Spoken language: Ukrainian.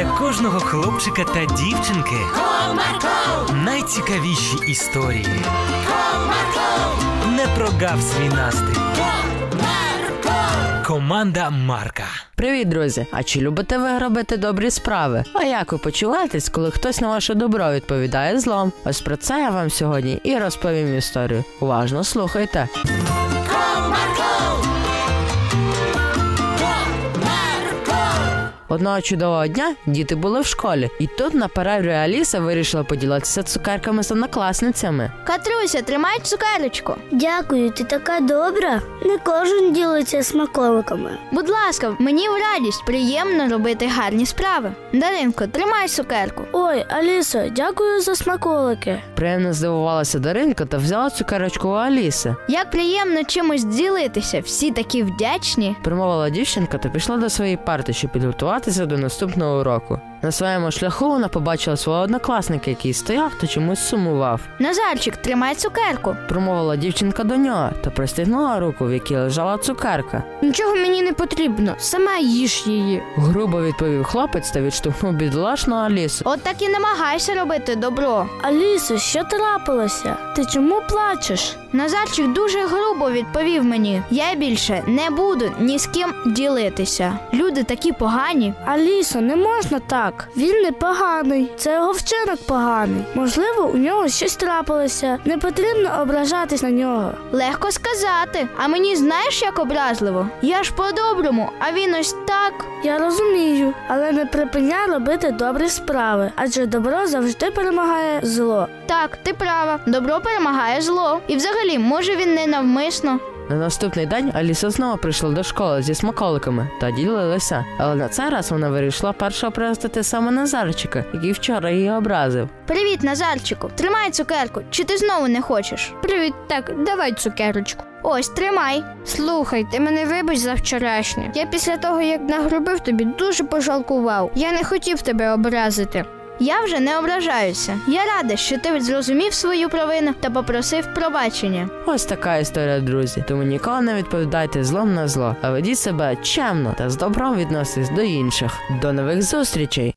для кожного хлопчика та дівчинки Comarco, найцікавіші історії. Comarco, Не прогав свій настрій. Comarco. Команда Марка. Привіт, друзі! А чи любите ви робити добрі справи? А як ви почуваєтесь, коли хтось на ваше добро відповідає злом? Ось про це я вам сьогодні і розповім історію. Уважно слухайте. Одного чудового дня діти були в школі, і тут на перерві Аліса вирішила поділитися цукерками з однокласницями. Катруся, тримай цукерочку. Дякую, ти така добра. Не кожен ділиться смаколиками. Будь ласка, мені в радість приємно робити гарні справи. Даринко, тримай цукерку. Ой, Алісо, дякую за смаколики. Приємно здивувалася Даринка та взяла цукерочку у Аліси. Як приємно чимось ділитися, всі такі вдячні. Промовила дівчинка та пішла до своєї парти, щоб підготуватися до наступного уроку. На своєму шляху вона побачила свого однокласника, який стояв та чомусь сумував. Назарчик, тримай цукерку. Промовила дівчинка до нього та простягнула руку, в якій лежала цукерка. Нічого мені не потрібно, сама їж її. Грубо відповів хлопець та відштовхнув бідолашну Алісу. От так і намагайся робити добро. Алісо, що трапилося? Ти чому плачеш? Назарчик дуже грубо відповів мені: я більше не буду ні з ким ділитися. Люди такі погані. Алісо, не можна так. Він не поганий. Це його вчинок поганий. Можливо, у нього щось трапилося. Не потрібно ображатись на нього. Легко сказати. А мені знаєш, як образливо? Я ж по-доброму, а він ось так. Я розумію, але не припиняй робити добрі справи, адже добро завжди перемагає зло. Так, ти права. Добро перемагає зло. І взагалі, може він не навмисно. На наступний день Аліса знову прийшла до школи зі смаколиками та ділилася. Але на цей раз вона вирішила першого пригостити саме Назарчика, який вчора її образив. Привіт, Назарчику. Тримай цукерку. Чи ти знову не хочеш? Привіт, так, давай цукерочку. Ось, тримай. Слухай, ти мене вибач за вчорашнє. Я після того, як нагробив тобі, дуже пожалкував. Я не хотів тебе образити. Я вже не ображаюся. Я рада, що ти зрозумів свою провину та попросив пробачення. Ось така історія, друзі. Тому ніколи не відповідайте злом на зло, а ведіть себе чемно та з добром відноситесь до інших. До нових зустрічей!